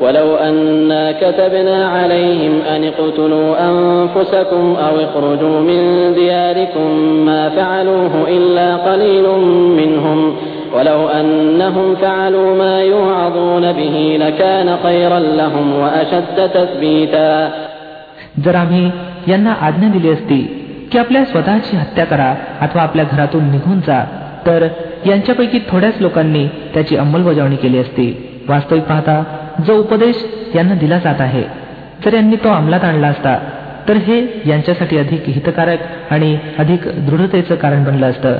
ولو أنا كتبنا عليهم أن اقتلوا أنفسكم أو اخرجوا من دياركم ما فعلوه إلا قليل منهم ولو أنهم فعلوا ما يوعظون به لكان خيرا لهم وأشد تثبيتا जर आम्ही यांना आज्ञा दिली असती की आपल्या स्वतःची हत्या करा अथवा आपल्या घरातून निघून जा तर यांच्यापैकी थोड्याच लोकांनी त्याची अंमलबजावणी केली असती वास्तविक पाहता जो उपदेश यांना दिला जात आहे. जर यांनी तो अंमलात आणला असता तर हे यांच्यासाठी अधिक हितकारक आणि अधिक दृढतेचं कारण बनलं असतं.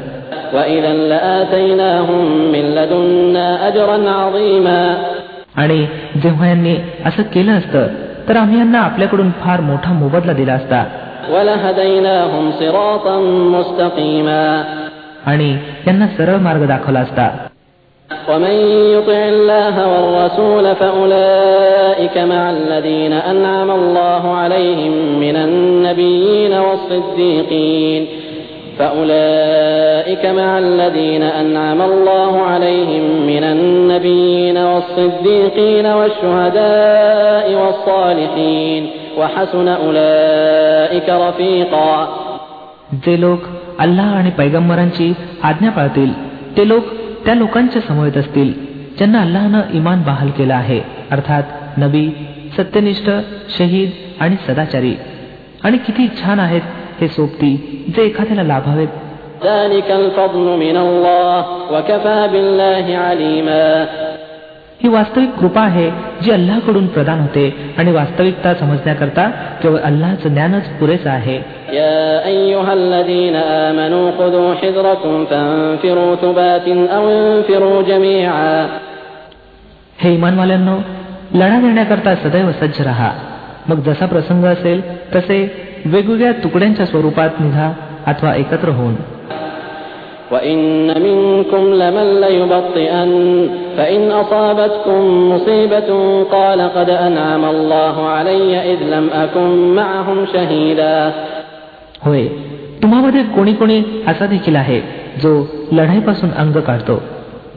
आणि जेव्हा यांनी असं केलं असतं तर आम्ही यांना आपल्याकडून फार मोठा मोबदला दिला असता. आणि त्यांना सरळ मार्ग दाखवला असता. ومن يطع الله والرسول فأولئك مع الذين أنعم الله عليهم من النبيين والصديقين فأولئك مع الذين أنعم الله عليهم من النبيين والصديقين والشهداء والصالحين وحسن أولئك رفيقا जे लोक अल्लाह आणि पैगंबरांची आज्ञा पाळतील ते लोक त्या लोकांच्या समवेत असतील ज्यांना अल्लाहनं इमान बहाल केलं आहे अर्थात नबी सत्यनिष्ठ शहीद आणि सदाचारी आणि किती छान आहेत हे सोबती जे एखाद्याला लाभावेत ذلك الفضل من الله وكفى بالله عليما ही वास्तविक कृपा आहे जी अल्लाकडून प्रदान होते आणि वास्तविकता समजण्याकरता केवळ अल्लाचं ज्ञानच पुरेस आहे. हे इमानवाल्यांनो लढा देण्याकरता सदैव सज्ज राहा. मग जसा प्रसंग असेल तसे वेगवेगळ्या तुकड्यांच्या स्वरूपात निघा अथवा एकत्र होऊन. وإن منكم لمن ليبطئن فإن أصابتكم مصيبة قال قد أنعم الله علي إذ لم أكن معهم شهيدا होय तुम्हामध्ये कोणी कोणी असा देखील आहे जो लढाईपासून अंग काढतो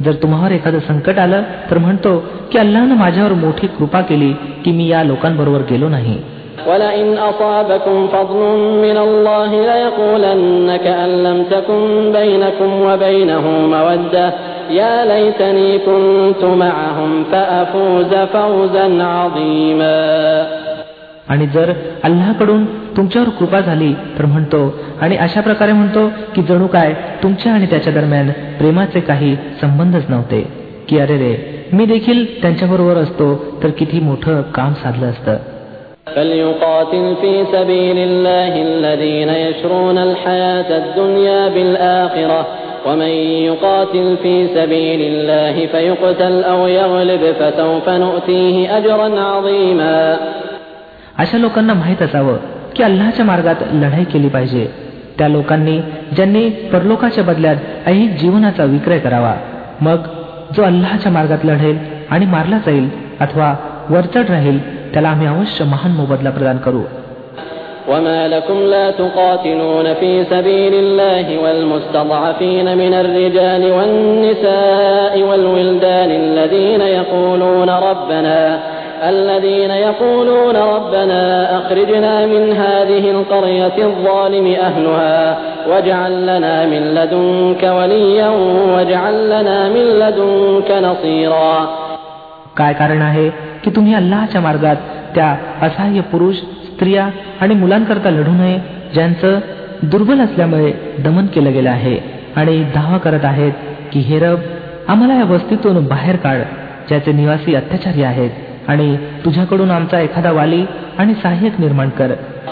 जर तुम्हावर एखादं संकट आलं तर म्हणतो की अल्लानं माझ्यावर मोठी कृपा केली की मी या लोकांबरोबर गेलो नाही ولئن أصابكم فضل من الله ليقولن كأن لم تكن بينكم وبينه مودة يا ليتني كنت معهم فأفوز فوزا عظيما आणि जर अल्लाकडून तुमच्यावर कृपा झाली तर म्हणतो आणि अशा प्रकारे म्हणतो की जणू काय तुमच्या आणि त्याच्या दरम्यान प्रेमाचे काही संबंधच नव्हते की अरे रे मी देखील त्यांच्याबरोबर असतो तर किती मोठं काम साधलं असतं فليقاتل في سبيل الله الذين يشرون الحياة الدنيا بالآخرة ومن يقاتل في سبيل الله فيقتل أو يغلب فسوف نؤتيه أجرا عظيما अशा लोकांना माहीत असावं की अल्लाच्या मार्गात लढाई केली पाहिजे त्या लोकांनी ज्यांनी परलोकाच्या बदल्यात ऐहिक जीवनाचा विक्रय करावा मग जो अल्लाच्या मार्गात लढेल आणि मारला जाईल अथवा वरचढ राहील त्याला आम्ही अवश्य महान मोबदला प्रदान करू وما لكم لا تقاتلون في سبيل الله والمستضعفين من الرجال والنساء والولدان الذين يقولون ربنا الذين يقولون ربنا أخرجنا من هذه القرية الظالم أهلها واجعل لنا من لدنك وليا واجعل لنا من لدنك نصيرا काय कारण आहे की तुम्ही अल्लाच्या मार्गात त्या असहाय्य पुरुष स्त्रिया आणि मुलांकरता लढू नये ज्यांचं दुर्बल असल्यामुळे दमन केलं गेलं आहे आणि दावा करत आहेत की हे रब आम्हाला या वस्तीतून बाहेर काढ ज्याचे निवासी अत्याचारी आहेत आणि तुझ्याकडून आमचा एखादा वाली आणि सहाय्यक निर्माण कर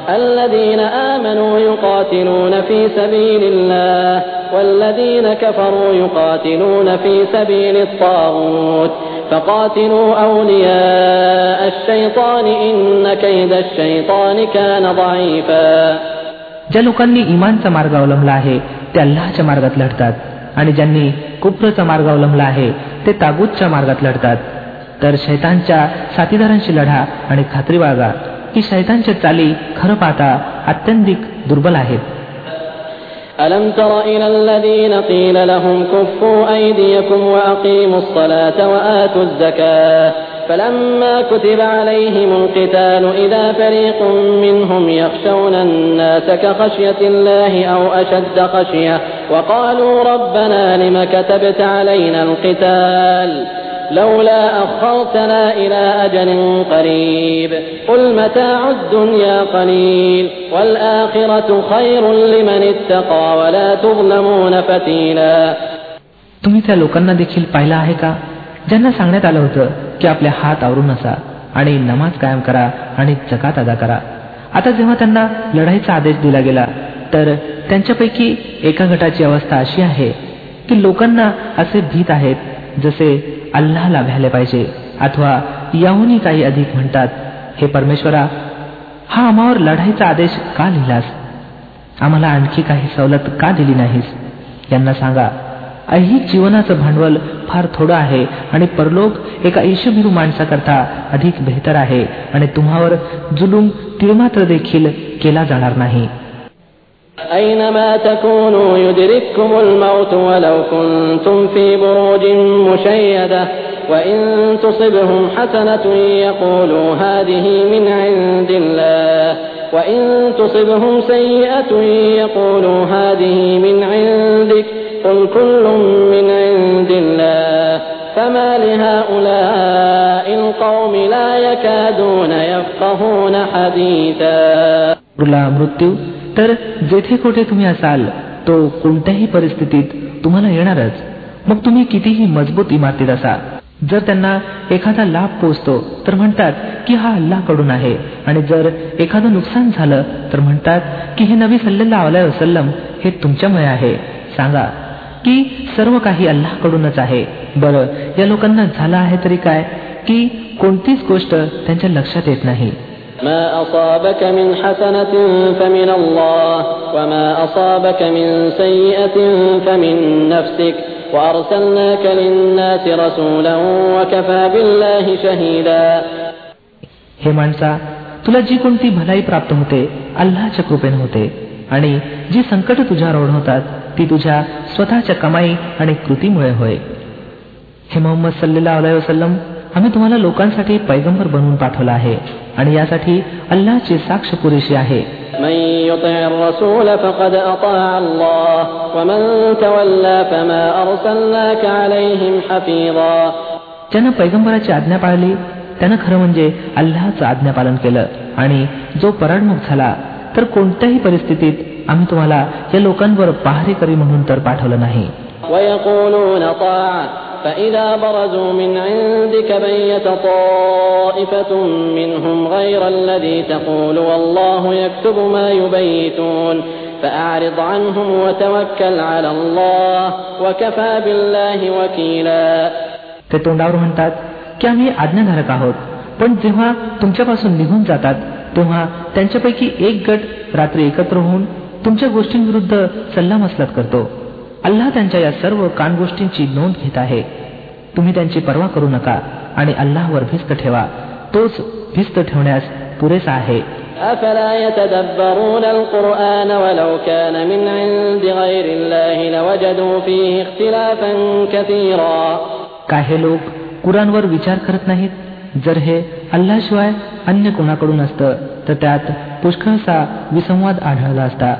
الذين آمنوا يقاتلون في سبيل الله والذين كفروا يقاتلون في سبيل الطاغوت فقاتلوا أولياء الشيطان إن كيد الشيطان كان ضعيفا ज्या लोकांनी इमानचा मार्ग अवलंबला आहे ते अल्लाच्या मार्गात लढतात आणि ज्यांनी कुप्रचा मार्ग अवलंबला आहे ते तागूतच्या मार्गात लढतात तर शैतानच्या साथीदारांशी लढा आणि खात्री बाळगा की शैतानच्या चाली खरं पाहता अत्यंतिक दुर्बल आहेत ألم تر إلى الذين قيل لهم كفوا أيديكم وأقيموا الصلاة وآتوا الزكاة فلما كتب عليهم القتال إذا فريق منهم يخشون الناس كخشية الله أو أشد خشية وقالوا ربنا لم كتبت علينا القتال لولا أخرتنا إلى أجل قريب قل متاع الدنيا قليل والآخرة خير لمن اتقى ولا تظلمون فتيلا तुम्ही त्या लोकांना देखील पाहिला आहे का ज्यांना सांगण्यात आलं होतं की आपले हात आवरून असा आणि नमाज कायम करा आणि जकात अदा करा आता जेव्हा त्यांना लढाईचा आदेश दिला गेला तर त्यांच्यापैकी एका गटाची अवस्था अशी आहे की लोकांना असे भीत आहेत जसे अल्लाहला भ्याले पाहिजे अथवा याहूनही काही अधिक म्हणतात हे परमेश्वरा हा आम्हावर लढाईचा आदेश का लिहिलास? आम्हाला आणखी काही सवलत का दिली नाहीस? यांना सांगा ऐहिक जीवनाचं भांडवल फार थोडं आहे आणि परलोक एका ईशभिरू माणसाकरता अधिक बेहतर आहे आणि तुम्हावर जुलूम तिळमात्र देखील केला जाणार नाही. أينما تكونوا يدرككم الموت ولو كنتم في بروج مشيدة وإن تصبهم حسنة يقولوا هذه من عند الله وإن تصبهم سيئة يقولوا هذه من عندك قل كل من عند الله فما لهؤلاء القوم لا يكادون يفقهون حديثا तर जेथे कुठे तुम्ही असाल तो कोणत्याही परिस्थितीत तुम्हाला येणारच. मग तुम्ही कितीही मजबूत इमारतीत असा. जर त्यांना एखादा लाभ पोचतो तर म्हणतात की हा अल्लाकडून आहे. आणि जर एखादं नुकसान झालं तर म्हणतात की हे नबी सल्लेला वसलम हे तुमच्यामुळे आहे. सांगा की सर्व काही अल्लाकडूनच आहे. बरं या लोकांना झालं आहे तरी काय? की कोणतीच गोष्ट त्यांच्या लक्षात येत नाही. ما أصابك من حسنة فمن الله وما أصابك من سيئة فمن نفسك وأرسلناك للناس رسولا وكفى بالله شهيدا हे माणसा तुला जी कोणती भलाई प्राप्त होते अल्लाच्या कृपेने होते आणि जी संकट तुझ्यावर ओढवतात ती तुझ्या स्वतःच्या कमाई आणि कृतीमुळे होय हे मोहम्मद सल्लेला वसलम आम्ही तुम्हाला लोकांसाठी पैगंबर बनवून पाठवला आहे आणि यासाठी अल्लाची साक्ष पुरेशी आहे. ज्यानं पैगंबराची आज्ञा पाळली. त्यानं खरं म्हणजे अल्लाचं आज्ञापालन केलं. आणि जो पराडमुख झाला तर कोणत्याही परिस्थितीत आम्ही तुम्हाला या लोकांवर पहारेकरी म्हणून तर पाठवलं नाही. فإذا برزوا من عندك بيت طائفة منهم غير الذي تقول والله يكتب ما يبيتون فأعرض عنهم وتوكل على الله وكفى بالله وكيلا ते तोंडावर म्हणतात की आम्ही आज्ञाधारक आहोत पण जेव्हा तुमच्यापासून निघून जातात तेव्हा त्यांच्यापैकी एक गट रात्री एकत्र होऊन तुमच्या गोष्टींविरुद्ध सल्लामसलत करतो अल्लाह त्यांच्या या सर्व कानगोष्टींची नोंद घेत आहे. तुम्ही त्यांची पर्वा करू नका आणि अल्लाहवर भिस्त ठेवा. तोच भिस्त ठेवण्यास पुरेसा आहे. काही हे लोक कुराणवर विचार करत नाहीत? जर हे अल्लाशिवाय अन्य कोणाकडून असतं तर त्यात पुष्कळसा विसंवाद आढळला असता.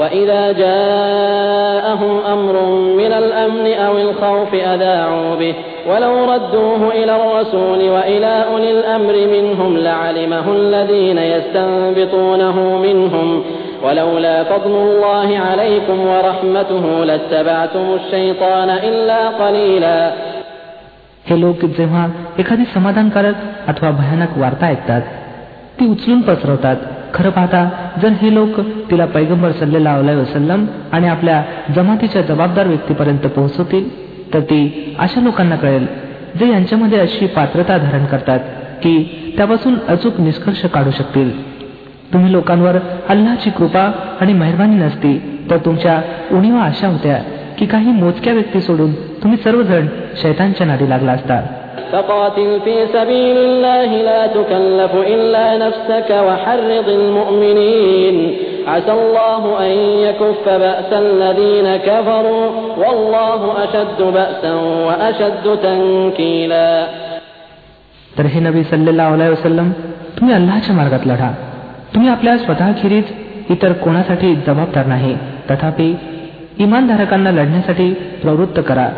وإذا جاءهم أمر من الأمن أو الخوف أذاعوا به ولو ردوه إلى الرسول وإلى أولي الأمر منهم لعلمه الذين يستنبطونه منهم ولولا فضل الله عليكم ورحمته لاتبعتم الشيطان إلا قليلا हे लोक जेव्हा एखादी समाधानकारक अथवा भयानक वार्ता ऐकतात ती उचलून पसरवतात खरं पाहता जर हे लोक तिला पैगंबर सल्लेला वसलम आणि आपल्या जमातीच्या जबाबदार व्यक्तीपर्यंत पोहोचवतील तर ती अशा लोकांना कळेल जे यांच्यामध्ये अशी पात्रता धारण करतात की त्यापासून अचूक निष्कर्ष काढू शकतील. तुम्ही लोकांवर अल्लाची कृपा आणि मेहरबानी नसती तर तुमच्या उणीवा अशा होत्या की काही मोजक्या व्यक्ती सोडून तुम्ही सर्वजण शैतांच्या नादी लागला असता. فقاتل في سبيل الله لا تكلف إلا نفسك وحرض المؤمنين عسى الله أن يكف بأس الذين كفروا والله أشد بأسا وأشد تنكيلا तर हे नबी सल्लेला वसलम तुम्ही अल्लाच्या मार्गात लढा तुम्ही आपल्या स्वतःखेरीज इतर कोणासाठी जबाबदार नाही तथापि इमानधारकांना लढण्यासाठी प्रवृत्त करा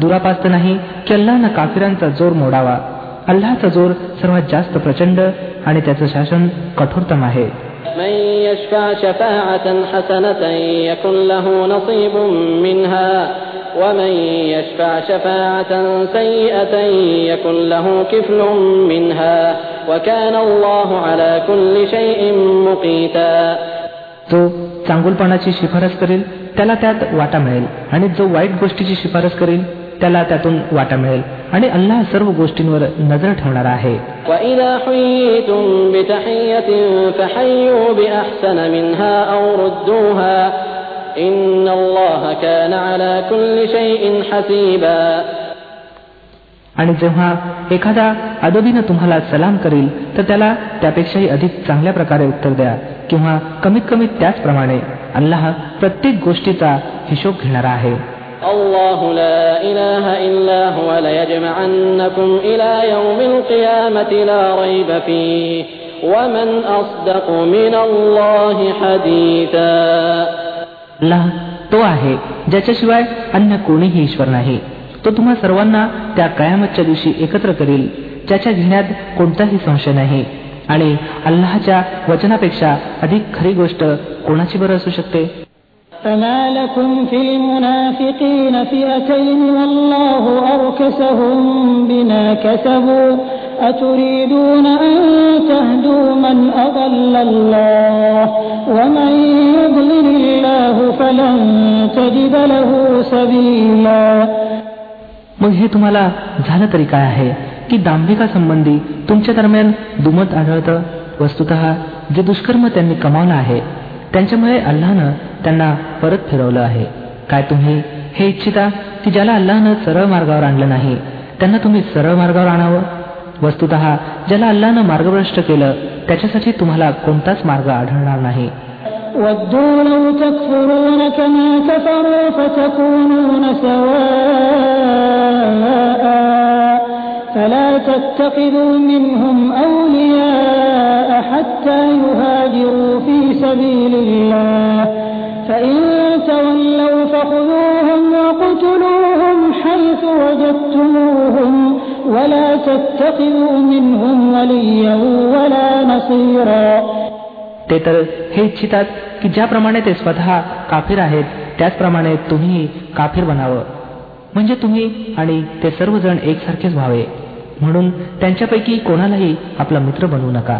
दुरापास्त नाही की अल्लानं काफिरांचा जोर मोडावा. अल्लाचा जोर सर्वात जास्त प्रचंड आणि त्याचं शासन कठोरतम आहे. जो चांगुलपणाची शिफारस करेल त्याला त्यात वाटा मिळेल आणि जो वाईट गोष्टीची शिफारस करेल त्याला त्यातून वाटा मिळेल. आणि अल्लाह सर्व गोष्टींवर नजर ठेवणार आहे. आणि जेव्हा एखादा अदबीनं तुम्हाला सलाम करील तर त्याला त्यापेक्षाही अधिक चांगल्या प्रकारे उत्तर द्या किंवा कमीत कमी त्याचप्रमाणे अल्लाह प्रत्येक गोष्टीचा हिशोब घेणारा आहे. الله لا إله إلا هو ليجمعنكم إلى يوم القيامة لا ريب فيه ومن أصدق من الله حديثا अल्लाह तो आहे ज्याच्याशिवाय अन्य कोणीही ईश्वर नाही तो तुम्हा सर्वांना त्या कयामतच्या दिवशी एकत्र करील ज्याच्या घेण्यात कोणताही संशय नाही आणि अल्लाहच्या वचनापेक्षा अधिक खरी गोष्ट कोणाची बरं असू शकते فما لكم في المنافقين فئتين والله أركسهم بما كسبوا أتريدون أن تهدوا من أضل الله ومن يضلل الله فلن تجد له سبيلا मग हे तुम्हाला झालं तरी काय आहे की दांभिकासंबंधी तुमच्या दरम्यान दुमत आढळतं वस्तुत जे दुष्कर्म त्यांनी कमावलं आहे त्यांच्यामुळे अल्लानं त्यांना परत फिरवलं आहे काय तुम्ही हे इच्छिता की ज्याला अल्लानं सरळ मार्गावर आणलं नाही त्यांना तुम्ही सरळ मार्गावर आणावं वस्तुत ज्याला अल्लानं मार्गभ्रष्ट केलं त्याच्यासाठी तुम्हाला कोणताच मार्ग आढळणार नाही فلا تتخذوا منهم أولياء حتى يهاجروا في سبيل الله فإن تولوا فخذوهم وقتلوهم حيث وجدتموهم ولا تتخذوا منهم وليا ولا نصيرا ते तर हे इच्छितात की ज्याप्रमाणे ते स्वतः काफीर आहेत त्याचप्रमाणे तुम्ही काफीर बनावं म्हणजे तुम्ही आणि ते सर्वजण एकसारखेच व्हावे म्हणून त्यांच्यापैकी कोणालाही आपला मित्र बनवू नका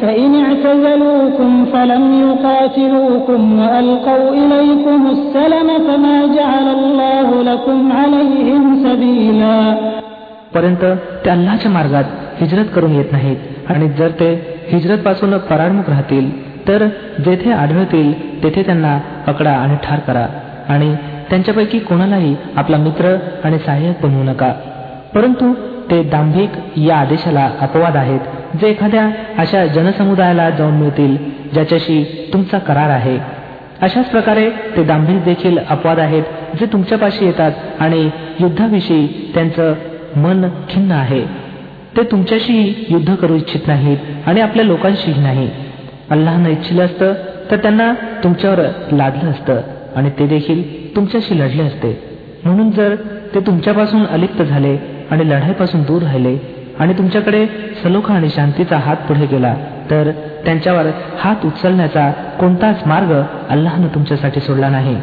فإن اعتزلوكم فلم يقاتلوكم وألقوا إليكم السلم فما جعل الله لكم عليهم سبيلا पर्यंत ते अल्लाच्या मार्गात हिजरत करून येत नाहीत आणि जर ते हिजरत पासून पराडमुख राहतील तर जेथे आढळतील तेथे त्यांना पकडा आणि ठार करा आणि त्यांच्यापैकी कोणालाही आपला मित्र आणि सहाय्यक बनवू नका परंतु ते दांभिक या आदेशाला अपवाद आहेत जे एखाद्या अशा जनसमुदायाला जाऊन मिळतील ज्याच्याशी तुमचा करार आहे. अशाच प्रकारे ते दांभिक देखील अपवाद आहेत जे तुमच्यापाशी येतात आणि युद्धाविषयी त्यांचं मन खिन्न आहे. ते तुमच्याशी युद्ध करू इच्छित नाहीत आणि आपल्या लोकांशीही नाही. अल्लानं इच्छिलं असतं तर त्यांना तुमच्यावर लादलं असतं आणि ते देखील तुमच्याशी लढले असते. म्हणून जर ते तुमच्यापासून अलिप्त झाले आणि लढाईपासून दूर राहिले आणि तुमच्याकडे सलोखा आणि शांतीचा हात पुढे गेला तर त्यांच्यावर हात उचलण्याचा कोणताच मार्ग अल्लाहनं तुमच्यासाठी सोडला नाही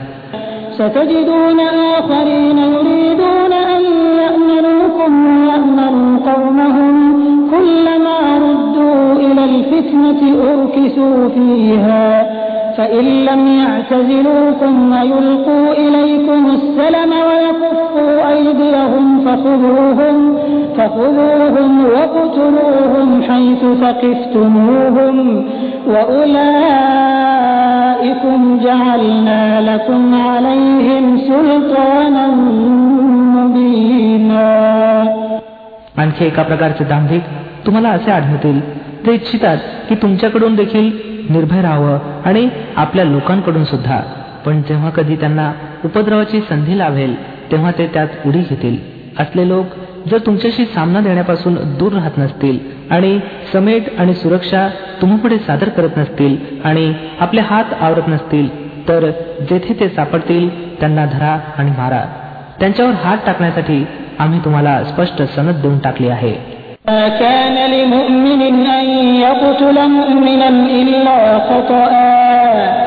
ستجدون آخرين يريدون أن يأمنوكم ويأمنوا قومهم كلما ردوا إلى الفتنة أركسوا فيها فإن لم يعتزلوكم ويلقوا إليكم السلم ويكفوا أيديهم فخذوهم فخذوهم واقتلوهم حيث ثقفتموهم وأولئكم جعلنا لكم عليهم سلطانا مبينا आणखी एका प्रकारचे दांभिक तुम्हाला असे आढळतील ते इच्छितात की तुमच्याकडून देखील निर्भय राहावं आणि आपल्या लोकांकडून सुद्धा पण जेव्हा कधी त्यांना उपद्रवाची संधी लाभेल तेव्हा ते त्यात उडी घेतील असले लोक जर तुमच्याशी सामना देण्यापासून दूर राहत नसतील आणि समेट आणि सुरक्षा तुम्हापुढे सादर करत नसतील आणि आपले हात आवरत नसतील तर जेथे ते सापडतील त्यांना धरा आणि मारा त्यांच्यावर हात टाकण्यासाठी आम्ही तुम्हाला स्पष्ट सनद देऊन टाकली आहे ما كان لمؤمن أن يقتل مؤمنا إلا خطأ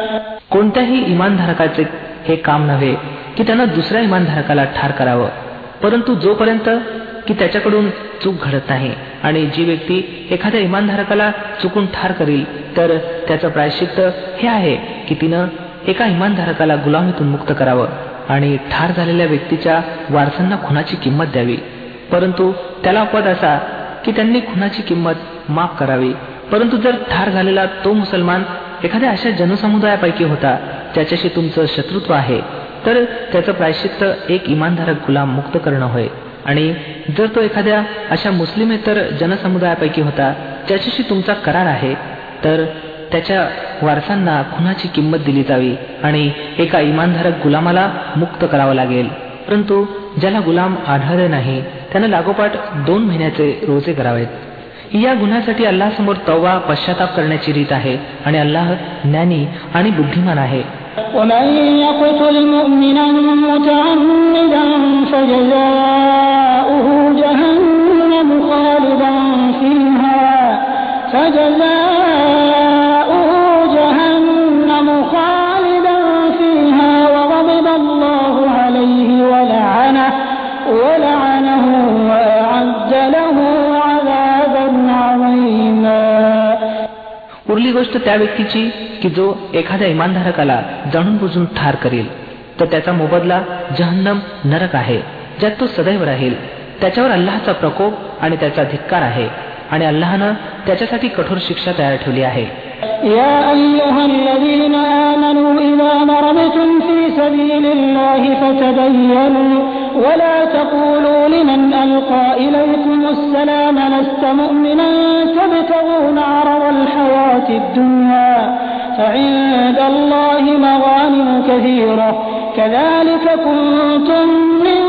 कोणत्याही इमानधारकाचे हे काम नव्हे की त्यानं दुसऱ्या इमानधारकाला ठार करावं. परंतु जोपर्यंत की त्याच्याकडून चूक घडत नाही आणि जी व्यक्ती एखाद्या इमानधारकाला चुकून ठार करील तर त्याचं प्रायश्चित्त हे आहे की तिनं एका इमानधारकाला गुलामीतून मुक्त करावं आणि ठार झालेल्या व्यक्तीच्या वारसांना खुनाची किंमत द्यावी. परंतु त्याला अपवाद असा की त्यांनी खुनाची किंमत माफ करावी. परंतु जर ठार झालेला तो मुसलमान एखाद्या अशा जनसमुदायापैकी होता ज्याच्याशी तुमचं शत्रुत्व आहे तर त्याचं प्रायश्चित्त एक इमानधारक गुलाम मुक्त करणं होय. आणि जर तो एखाद्या अशा मुस्लिमेतर जनसमुदायापैकी होता ज्याच्याशी तुमचा करार आहे तर त्याच्या वारसांना खुनाची किंमत दिली जावी आणि एका इमानधारक गुलामाला मुक्त करावं लागेल. परंतु ज्याला गुलाम आढळले नाही त्यानं लागोपाठ दोन महिन्याचे रोजे करावेत. या गुन्ह्यासाठी अल्लासमोर तवा पश्चाताप करण्याची रीत आहे आणि अल्लाह ज्ञानी आणि बुद्धिमान आहे ومن يقتل مؤمنا متعمدا فجزاؤه جهنم خالدا فيها فجزاؤه उरली गोष्ट त्या व्यक्तीची की जो एखाद्या इमानधारकाला जाणून बुजून ठार करेल तर त्याचा मोबदला जहन्नम नरक आहे ज्यात तो सदैव राहील त्याच्यावर अल्लाहचा प्रकोप आणि त्याचा धिक्कार आहे आणि अल्लाहनं त्याच्यासाठी कठोर शिक्षा तयार ठेवली आहे يا أيها الذين آمنوا إذا ضربتم في سبيل الله فتبينوا ولا تقولوا لمن ألقى إليكم السلام لست مؤمنا؟ تبتغون عرض الحياة الدنيا فعند الله مغانم كثيرة. كذلك كنتم من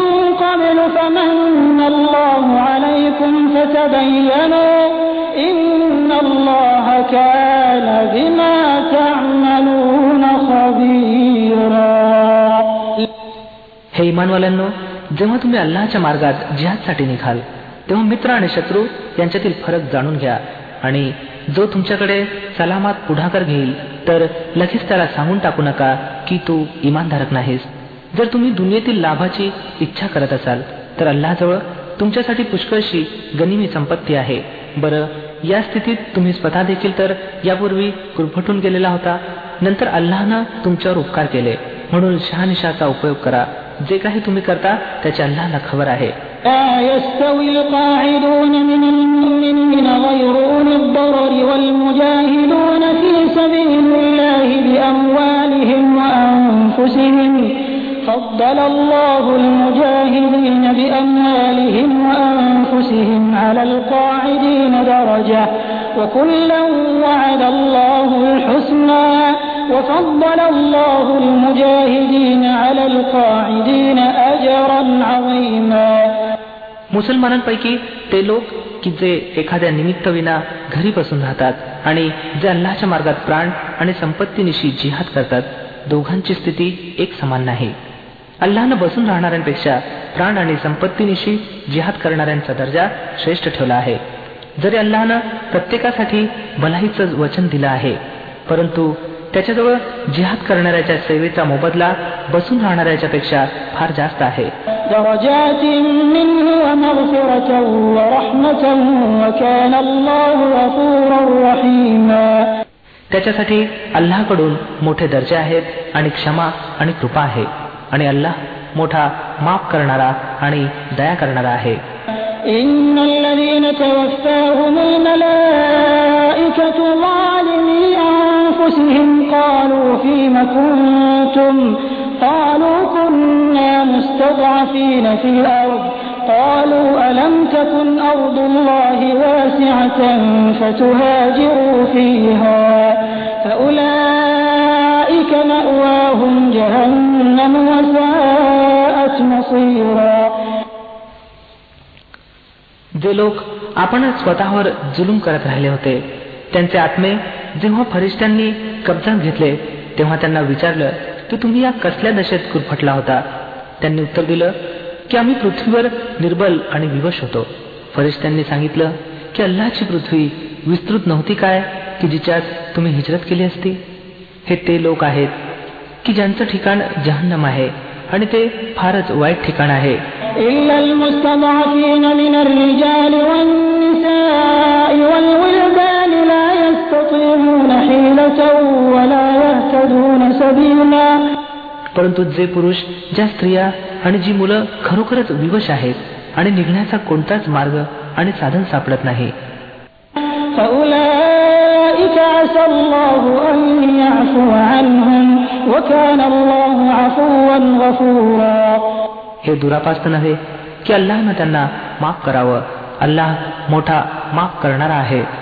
قبل فمن الله عليكم فتبينوا إن الله كان بما تعملون خبيرا. هي من ولنو؟ जेव्हा तुम्ही अल्लाहच्या मार्गात जिहादसाठी निघाल तेव्हा मित्र आणि शत्रू यांच्यातील फरक जाणून घ्या. आणि जो तुमच्याकडे सलामात पुढाकार घेईल तर लगेच त्याला सांगून टाकू नका की तू इमानधारक नाहीस. जर तुम्ही दुनियेतील लाभाची इच्छा करत असाल तर अल्लाजवळ तुमच्यासाठी पुष्कळशी गनिमी संपत्ती आहे. बरं या स्थितीत तुम्ही स्वतः देखील तर यापूर्वी कुरफटून गेलेला होता नंतर अल्लानं तुमच्यावर उपकार केले. म्हणून शहानिशाचा उपयोग करा. जे काही तुम्ही करता त्याची अल्लाहला खबर आहे لا يستوي القاعدون من المؤمنين غير أولي الضرر والمجاهدون في سبيل الله بأموالهم وأنفسهم فضل الله المجاهدين بأموالهم وأنفسهم على القاعدين درجة وكلا وعد الله الحسنى وفضل الله المجاهدين على القاعدين أجرا عظيما मुसलमानांपैकी ते लोक की जे एखाद्या निमित्त विना घरी बसून राहतात आणि जे अल्लाच्या मार्गात प्राण आणि संपत्तीनिशी जिहाद करतात दोघांची स्थिती एक समान नाही अल्लानं बसून राहणाऱ्यांपेक्षा प्राण आणि संपत्तीनिशी जिहाद करणाऱ्यांचा दर्जा श्रेष्ठ ठेवला आहे जरी अल्लानं प्रत्येकासाठी भलाईचं वचन दिलं आहे परंतु त्याच्याजवळ जिहाद करणाऱ्याच्या सेवेचा मोबदला बसून राहणाऱ्याच्या पेक्षा फार जास्त आहे درجات منه ومغفرة ورحمة وكان الله غفورا رحيما त्याच्यासाठी अल्लाकडून मोठे दर्जे आहेत आणि क्षमा आणि कृपा आहे आणि अल्लाह मोठा माफ करणारा आणि दया करणारा आहे إن الذين توفاهم الملائكة ظالمي أنفسهم قالوا فيم كنتم قالوا كنا مستضعفين في الأرض قالوا ألم تكن أرض الله واسعة فتهاجروا فيها فأولئك مأواهم جهنم وساءت مصيرا जे लोक आपणच स्वतःवर जुलूम करत राहिले होते त्यांचे आत्मे जेव्हा फरिश्त्यांनी कब्जात घेतले तेव्हा त्यांना विचारलं की तुम्ही या कसल्या दशेत गुरफटला होता त्यांनी उत्तर दिलं की आम्ही पृथ्वीवर निर्बल आणि विवश होतो फरिश्त्यांनी सांगितलं की अल्लाची पृथ्वी विस्तृत नव्हती काय की जिच्यात तुम्ही हिजरत केली असती हे ते लोक आहेत की ज्यांचं ठिकाण जहन्नम आहे आणि ते फारच वाईट ठिकाण आहे إلا المستضعفين من الرجال والنساء والولدان परंतु जे पुरुष ज्या स्त्रिया आणि जी मुलं खरोखरच विवश आहेत आणि निघण्याचा कोणताच मार्ग आणि साधन सापडत नाही. हे दुरापास्त नव्हे की अल्लाहनं त्यांना माफ करावं. अल्लाह मोठा माफ करणारा आहे.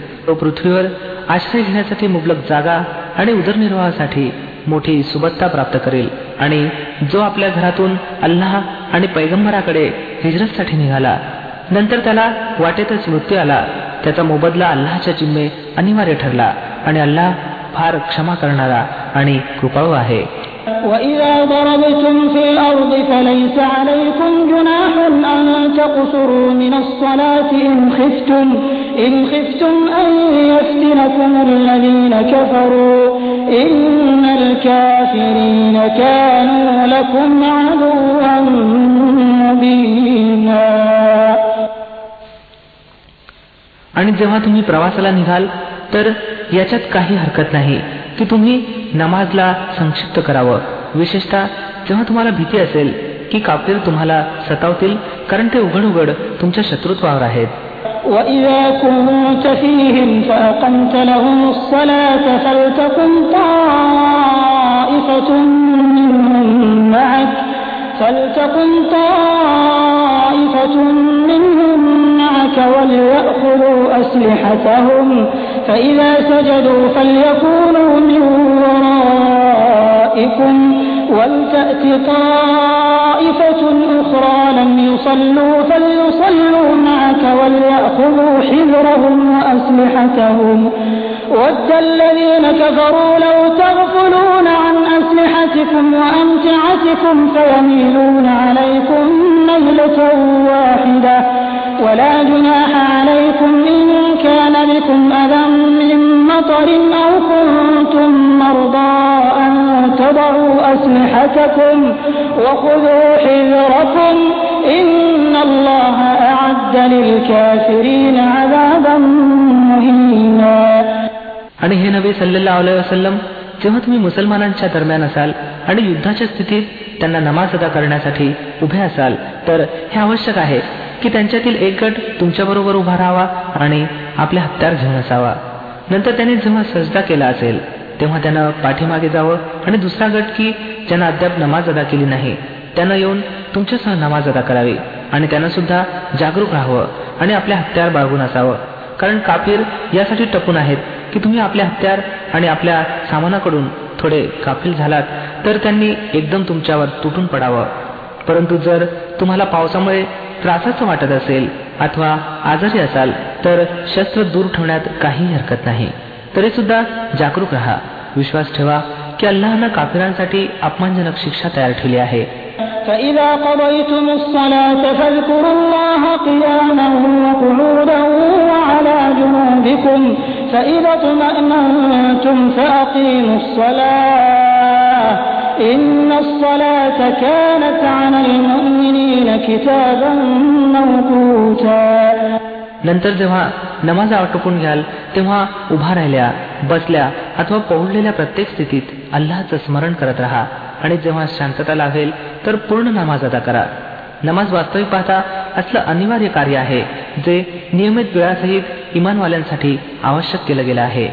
तो पृथ्वीवर आश्रय घेण्यासाठी मुबलक जागा आणि उदरनिर्वाहासाठी मोठी सुबत्ता प्राप्त करेल आणि जो आपल्या घरातून अल्लाह आणि पैगंबराकडे हिजरतसाठी निघाला नंतर त्याला वाटेतच मृत्यू आला त्याचा मोबदला अल्लाच्या जिम्मे अनिवार्य ठरला आणि अल्लाह फार क्षमा करणारा आणि कृपाळू आहे وإذا ضربتم في الأرض فليس عليكم جناح أن تقصروا من الصلاة إن خفتم إن خفتم أن يفتنكم الذين كفروا إن الكافرين كانوا لكم عدوا مبينا आणि जेव्हा तुम्ही प्रवासाला निघाल तर याच्यात काही हरकत नाही की तुम्ही नमाजला संक्षिप्त करावं विशेषतः जेव्हा तुम्हाला भीती असेल की काफीर तुम्हाला सतावतील कारण ते उघड उघड तुमच्या शत्रुत्वावर आहेत وإذا كنت فيهم فأقمت لهم الصلاة فلتكن طائفة منهم معك فلتكن طائفة منهم معك وليأخذوا أسلحتهم فإذا سجدوا فليكونوا من ورائكم ولتأت طائفة أخرى لم يصلوا فليصلوا معك وليأخذوا حذرهم وأسلحتهم. ود الذين كفروا لو تغفلون عن أسلحتكم وأمتعتكم فيميلون عليكم ميلة واحدة. ولا جناح عليكم إن كان بكم أذى من مطر أو كنتم مرضى أن تضعوا أسلحتكم وأسلحتكم وخذوا حذركم إن الله أعد للكافرين عذابا مهينا आणि हे नबी सल्लेला वसलम जेव्हा तुम्ही मुसलमानांच्या दरम्यान असाल आणि युद्धाच्या स्थितीत त्यांना नमाज अदा करण्यासाठी उभे असाल तर हे आवश्यक आहे की त्यांच्यातील एक गट तुमच्याबरोबर उभा राहावा आणि आपले हत्यार घेऊन असावा नंतर त्यांनी जेव्हा सजदा केला असेल तेव्हा त्यानं पाठीमागे जावं आणि दुसरा गट की ज्यानं अद्याप नमाज अदा केली नाही त्यानं येऊन तुमच्यासह नमाज अदा करावी आणि त्यानं सुद्धा जागरूक राहावं आणि आपल्या हत्यार बाळगून असावं. कारण कापीर यासाठी टपून आहेत की तुम्ही आपल्या हत्यार आणि आपल्या सामानाकडून थोडे काफील झालात तर त्यांनी एकदम तुमच्यावर तुटून पडावं. परंतु जर तुम्हाला पावसामुळे त्रासाचं वाटत असेल अथवा आजारी असाल तर शस्त्र दूर ठेवण्यात काही हरकत नाही तरी सुद्धा जागरूक राहा विश्वास ठेवा की अल्लाहनं काफिरांसाठी अपमानजनक शिक्षा तयार ठेवली आहे فإذا قضيتم الصلاة فاذكروا الله قياما وقعودا وعلى جنوبكم فإذا اطمأننتم فأقيموا الصلاة إن الصلاة كانت على المؤمنين كتابا موقوتا नंतर जेव्हा नमाज आटोपून घ्याल तेव्हा उभा राहिल्या बसल्या अथवा पौडलेल्या प्रत्येक स्थितीत अल्लाचं स्मरण करत राहा आणि जेव्हा शांतता लागेल तर पूर्ण नमाज अदा करा नमाज वास्तविक पाहता असलं अनिवार्य कार्य आहे जे नियमित वेळासहित इमानवाल्यांसाठी आवश्यक केलं गेलं आहे